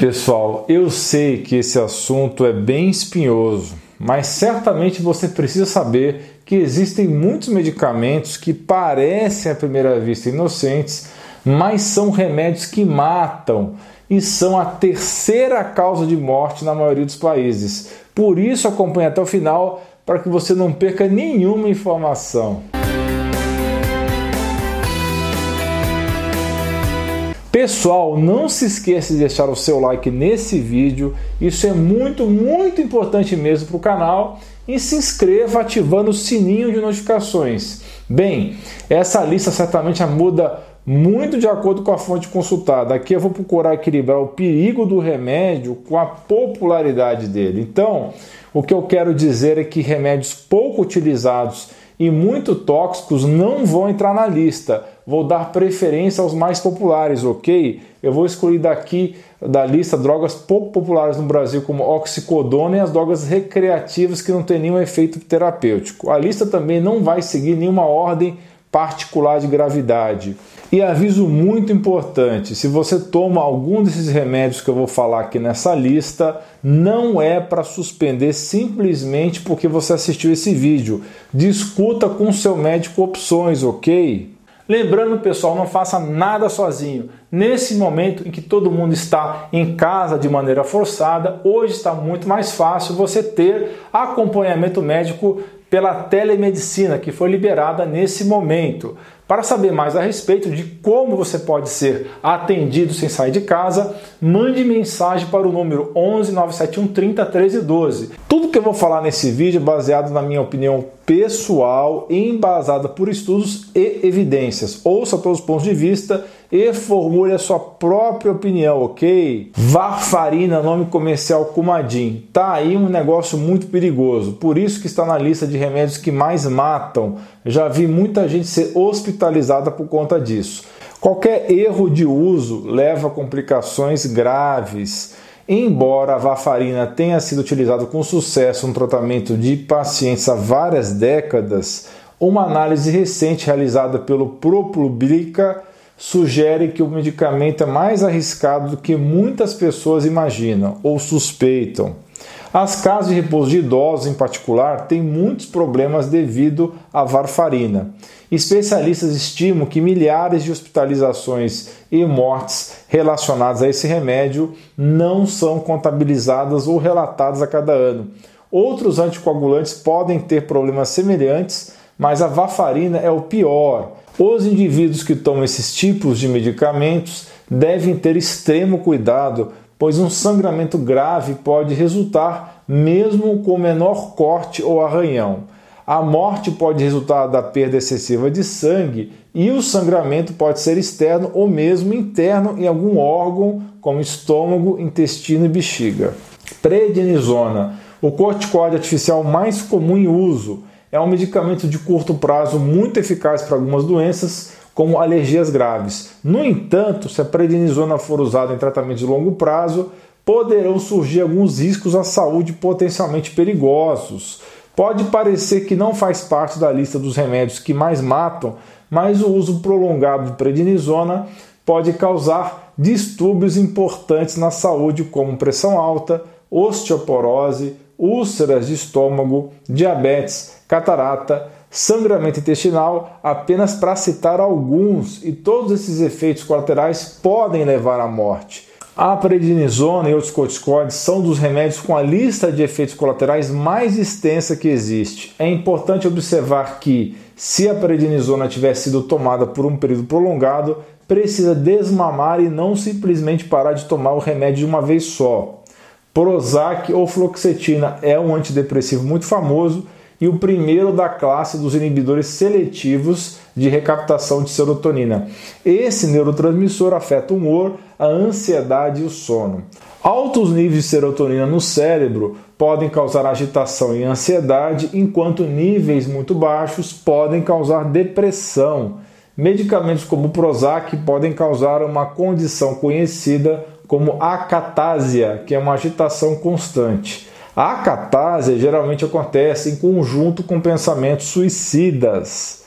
Pessoal, eu sei que esse assunto é bem espinhoso, mas certamente você precisa saber que existem muitos medicamentos que parecem à primeira vista inocentes, mas são remédios que matam e são a terceira causa de morte na maioria dos países. Por isso, acompanhe até o final para que você não perca nenhuma informação. Pessoal, não se esqueça de deixar o seu like nesse vídeo, isso é muito, muito importante mesmo para o canal. E se inscreva ativando o sininho de notificações. Bem, essa lista certamente muda muito de acordo com a fonte consultada. Aqui eu vou procurar equilibrar o perigo do remédio com a popularidade dele. Então, o que eu quero dizer é que remédios pouco utilizados e muito tóxicos não vão entrar na lista. Vou dar preferência aos mais populares, ok? Eu vou excluir daqui da lista drogas pouco populares no Brasil, como oxicodona e as drogas recreativas que não têm nenhum efeito terapêutico. A lista também não vai seguir nenhuma ordem particular de gravidade. E aviso muito importante: se você toma algum desses remédios que eu vou falar aqui nessa lista, não é para suspender simplesmente porque você assistiu esse vídeo. Discuta com seu médico opções, ok? Lembrando, pessoal, não faça nada sozinho. Nesse momento em que todo mundo está em casa de maneira forçada, hoje está muito mais fácil você ter acompanhamento médico pela telemedicina que foi liberada nesse momento. Para saber mais a respeito de como você pode ser atendido sem sair de casa, mande mensagem para o número 11 971 30 13 12. Tudo que eu vou falar nesse vídeo é baseado na minha opinião pessoal, embasada por estudos e evidências. Ouça todos os pontos de vista e formule a sua própria opinião, ok? Varfarina, nome comercial Kumadin. Tá aí um negócio muito perigoso, por isso que está na lista de remédios que mais matam. Já vi muita gente ser hospitalizada por conta disso. Qualquer erro de uso leva a complicações graves. Embora a varfarina tenha sido utilizada com sucesso no tratamento de pacientes há várias décadas, uma análise recente realizada pelo ProPublica sugere que o medicamento é mais arriscado do que muitas pessoas imaginam ou suspeitam. As casas de repouso de idosos, em particular, têm muitos problemas devido à varfarina. Especialistas estimam que milhares de hospitalizações e mortes relacionadas a esse remédio não são contabilizadas ou relatadas a cada ano. Outros anticoagulantes podem ter problemas semelhantes, mas a varfarina é o pior os indivíduos que tomam esses tipos de medicamentos devem ter extremo cuidado, pois um sangramento grave pode resultar mesmo com menor corte ou arranhão. A morte pode resultar da perda excessiva de sangue e o sangramento pode ser externo ou mesmo interno em algum órgão, como estômago, intestino e bexiga. Prednisona, o corticóide artificial mais comum em uso é um medicamento de curto prazo muito eficaz para algumas doenças, como alergias graves. No entanto, se a prednisona for usada em tratamento de longo prazo, poderão surgir alguns riscos à saúde potencialmente perigosos. Pode parecer que não faz parte da lista dos remédios que mais matam, mas o uso prolongado de prednisona pode causar distúrbios importantes na saúde, como pressão alta, osteoporose, úlceras de estômago, diabetes, catarata, sangramento intestinal, apenas para citar alguns, e todos esses efeitos colaterais podem levar à morte. A prednisona e outros corticoides são dos remédios com a lista de efeitos colaterais mais extensa que existe. É importante observar que, se a prednisona tiver sido tomada por um período prolongado, precisa desmamar e não simplesmente parar de tomar o remédio de uma vez só. Prozac ou fluoxetina é um antidepressivo muito famoso e o primeiro da classe dos inibidores seletivos de recaptação de serotonina. Esse neurotransmissor afeta o humor, a ansiedade e o sono. Altos níveis de serotonina no cérebro podem causar agitação e ansiedade, enquanto níveis muito baixos podem causar depressão. Medicamentos como o Prozac podem causar uma condição conhecida como acatásia, que é uma agitação constante. A acatásia geralmente acontece em conjunto com pensamentos suicidas,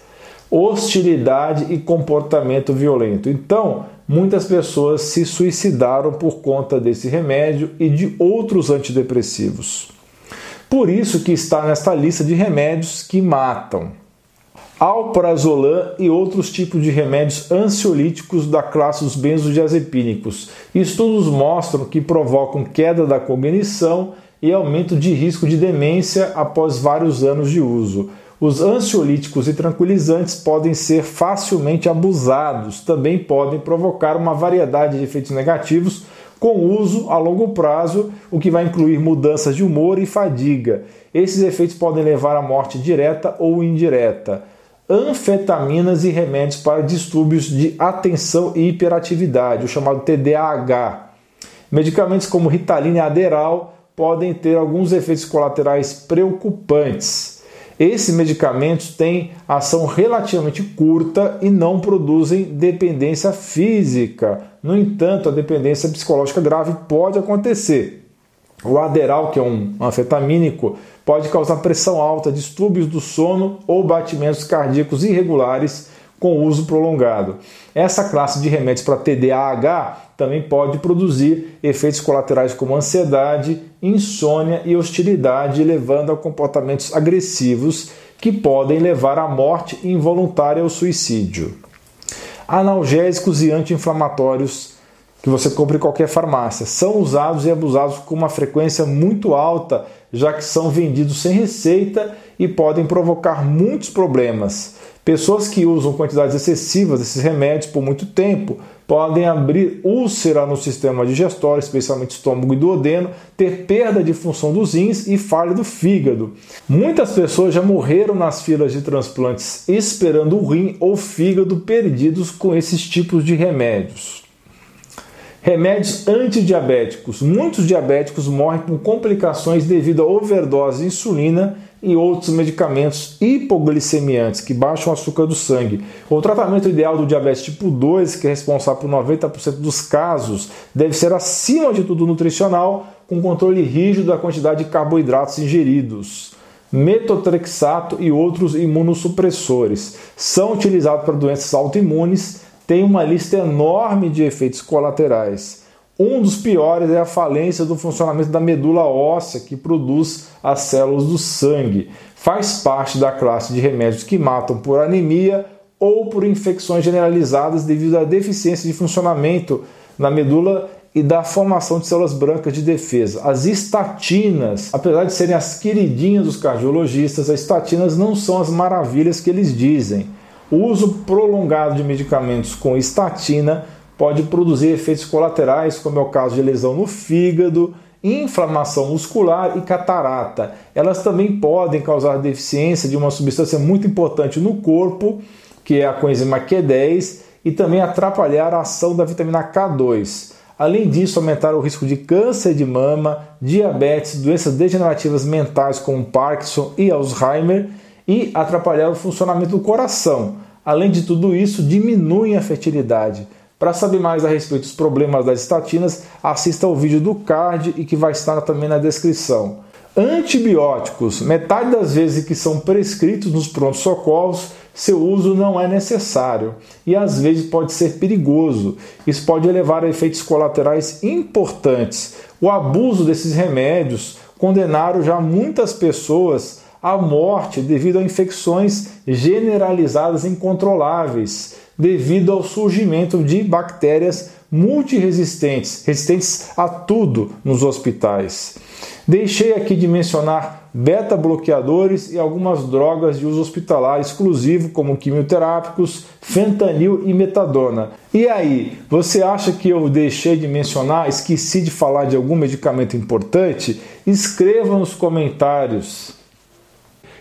hostilidade e comportamento violento. Então, muitas pessoas se suicidaram por conta desse remédio e de outros antidepressivos. Por isso que está nesta lista de remédios que matam. Alprazolam e outros tipos de remédios ansiolíticos da classe dos benzodiazepínicos. Estudos mostram que provocam queda da cognição e aumento de risco de demência após vários anos de uso. Os ansiolíticos e tranquilizantes podem ser facilmente abusados, também podem provocar uma variedade de efeitos negativos com uso a longo prazo, o que vai incluir mudanças de humor e fadiga. Esses efeitos podem levar à morte direta ou indireta. Anfetaminas e remédios para distúrbios de atenção e hiperatividade, o chamado TDAH. Medicamentos como Ritalina e Aderal podem ter alguns efeitos colaterais preocupantes. Esses medicamentos têm ação relativamente curta e não produzem dependência física. No entanto, a dependência psicológica grave pode acontecer. O Aderal, que é um anfetamínico, pode causar pressão alta, distúrbios do sono ou batimentos cardíacos irregulares com uso prolongado. Essa classe de remédios para TDAH também pode produzir efeitos colaterais como ansiedade, insônia e hostilidade, levando a comportamentos agressivos que podem levar à morte involuntária ou suicídio. Analgésicos e anti-inflamatórios que você compra em qualquer farmácia são usados e abusados com uma frequência muito alta, já que são vendidos sem receita e podem provocar muitos problemas. Pessoas que usam quantidades excessivas desses remédios por muito tempo podem abrir úlcera no sistema digestório, especialmente estômago e duodeno, ter perda de função dos rins e falha do fígado. Muitas pessoas já morreram nas filas de transplantes esperando o rim ou fígado perdidos com esses tipos de remédios. Remédios antidiabéticos. Muitos diabéticos morrem por complicações devido à overdose de insulina e outros medicamentos hipoglicemiantes que baixam o açúcar do sangue. O tratamento ideal do diabetes tipo 2, que é responsável por 90% dos casos, deve ser acima de tudo nutricional, com controle rígido da quantidade de carboidratos ingeridos. Metotrexato e outros imunossupressores são utilizados para doenças autoimunes, têm uma lista enorme de efeitos colaterais. Um dos piores é a falência do funcionamento da medula óssea, que produz as células do sangue. Faz parte da classe de remédios que matam por anemia ou por infecções generalizadas devido à deficiência de funcionamento na medula e da formação de células brancas de defesa. As estatinas, apesar de serem as queridinhas dos cardiologistas, as estatinas não são as maravilhas que eles dizem. O uso prolongado de medicamentos com estatina pode produzir efeitos colaterais, como é o caso de lesão no fígado, inflamação muscular e catarata. Elas também podem causar deficiência de uma substância muito importante no corpo, que é a coenzima Q10, e também atrapalhar a ação da vitamina K2. Além disso, aumentar o risco de câncer de mama, diabetes, doenças degenerativas mentais como Parkinson e Alzheimer e atrapalhar o funcionamento do coração. Além de tudo isso, diminuem a fertilidade. Para saber mais a respeito dos problemas das estatinas, assista ao vídeo do card e que vai estar também na descrição. Antibióticos, metade das vezes que são prescritos nos prontos socorros, seu uso não é necessário e às vezes pode ser perigoso. Isso pode levar a efeitos colaterais importantes. O abuso desses remédios condenaram já muitas pessoas à morte devido a infecções generalizadas incontroláveis devido ao surgimento de bactérias multiresistentes, resistentes a tudo nos hospitais. Deixei aqui de mencionar beta-bloqueadores e algumas drogas de uso hospitalar exclusivo, como quimioterápicos, fentanil e metadona. E aí, você acha que eu deixei de mencionar, esqueci de falar de algum medicamento importante? Escreva nos comentários.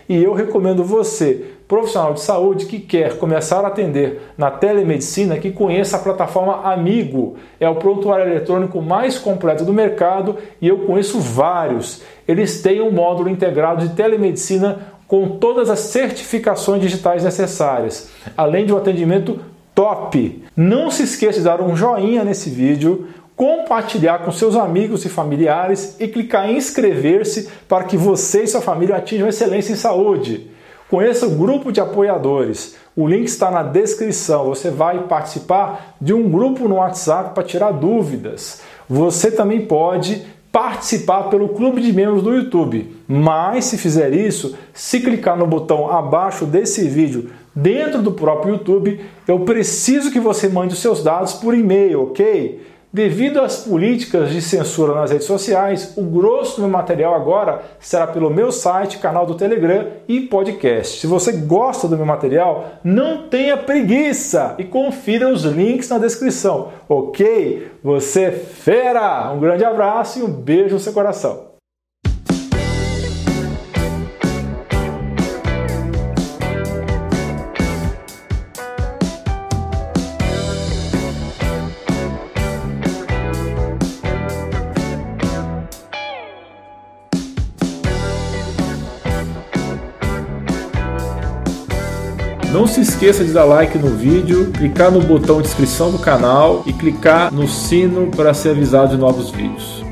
E eu recomendo você profissional de saúde que quer começar a atender na telemedicina que conheça a plataforma Amigo. É o prontuário eletrônico mais completo do mercado e eu conheço vários. Eles têm um módulo integrado de telemedicina com todas as certificações digitais necessárias, além de um atendimento top. Não se esqueça de dar um joinha nesse vídeo, compartilhar com seus amigos e familiares e clicar em inscrever-se para que você e sua família atinjam excelência em saúde. Conheça o grupo de apoiadores. O link está na descrição. Você vai participar de um grupo no WhatsApp para tirar dúvidas. Você também pode participar pelo clube de membros do YouTube. Mas se fizer isso, se clicar no botão abaixo desse vídeo dentro do próprio YouTube, eu preciso que você mande os seus dados por e-mail, ok? Devido às políticas de censura nas redes sociais, o grosso do meu material agora será pelo meu site, canal do Telegram e podcast. Se você gosta do meu material, não tenha preguiça e confira os links na descrição, ok? Você é fera! Um grande abraço e um beijo no seu coração. Não se esqueça de dar like no vídeo, clicar no botão de inscrição do canal e clicar no sino para ser avisado de novos vídeos.